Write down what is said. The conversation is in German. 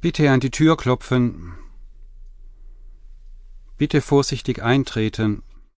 Bitte an die Tür klopfen. Bitte vorsichtig eintreten.